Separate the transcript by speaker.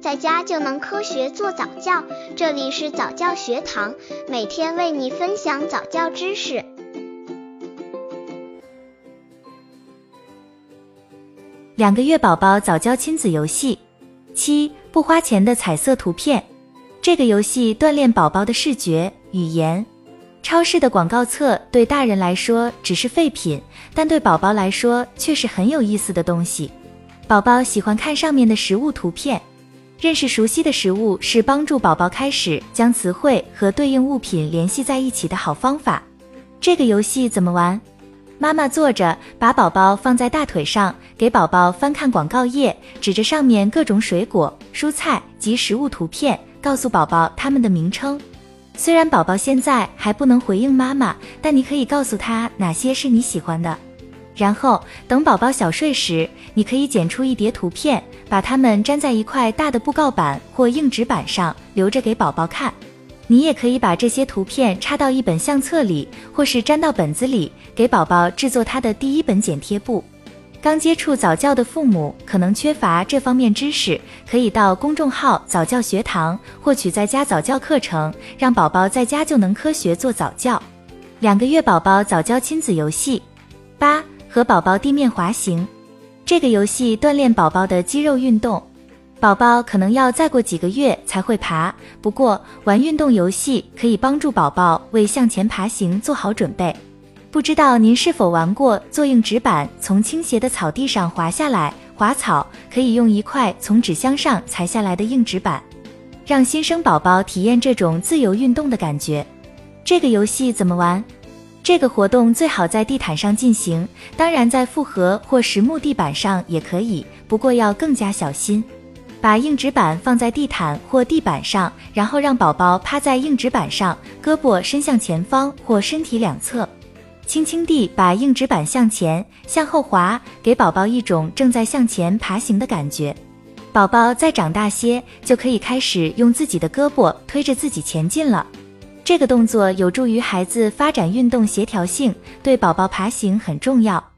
Speaker 1: 在家就能科学做早教。这里是早教学堂，每天为你分享早教知识。
Speaker 2: 两个月宝宝早教亲子游戏七不花钱的彩色图片。这个游戏锻炼宝宝的视觉、语言。超市的广告册对大人来说只是废品，但对宝宝来说却是很有意思的东西。宝宝喜欢看上面的食物图片，认识熟悉的食物是帮助宝宝开始将词汇和对应物品联系在一起的好方法。这个游戏怎么玩？妈妈坐着，把宝宝放在大腿上，给宝宝翻看广告页，指着上面各种水果、蔬菜及食物图片，告诉宝宝它们的名称。虽然宝宝现在还不能回应妈妈，但你可以告诉他哪些是你喜欢的。然后等宝宝小睡时，你可以剪出一叠图片，把它们粘在一块大的布告板或硬纸板上，留着给宝宝看。你也可以把这些图片插到一本相册里，或是粘到本子里，给宝宝制作他的第一本剪贴簿。刚接触早教的父母可能缺乏这方面知识，可以到公众号早教学堂获取在家早教课程，让宝宝在家就能科学做早教。两个月宝宝早教亲子游戏八和宝宝地面滑行，这个游戏锻炼宝宝的肌肉运动。宝宝可能要再过几个月才会爬，不过玩运动游戏可以帮助宝宝为向前爬行做好准备。不知道您是否玩过坐硬纸板从倾斜的草地上滑下来？滑草可以用一块从纸箱上裁下来的硬纸板，让新生宝宝体验这种自由运动的感觉。这个游戏怎么玩？这个活动最好在地毯上进行，当然在复合或实木地板上也可以，不过要更加小心。把硬纸板放在地毯或地板上，然后让宝宝趴在硬纸板上，胳膊伸向前方或身体两侧。轻轻地把硬纸板向前、向后滑，给宝宝一种正在向前爬行的感觉。宝宝再长大些，就可以开始用自己的胳膊推着自己前进了。这个动作有助于孩子发展运动协调性，对宝宝爬行很重要。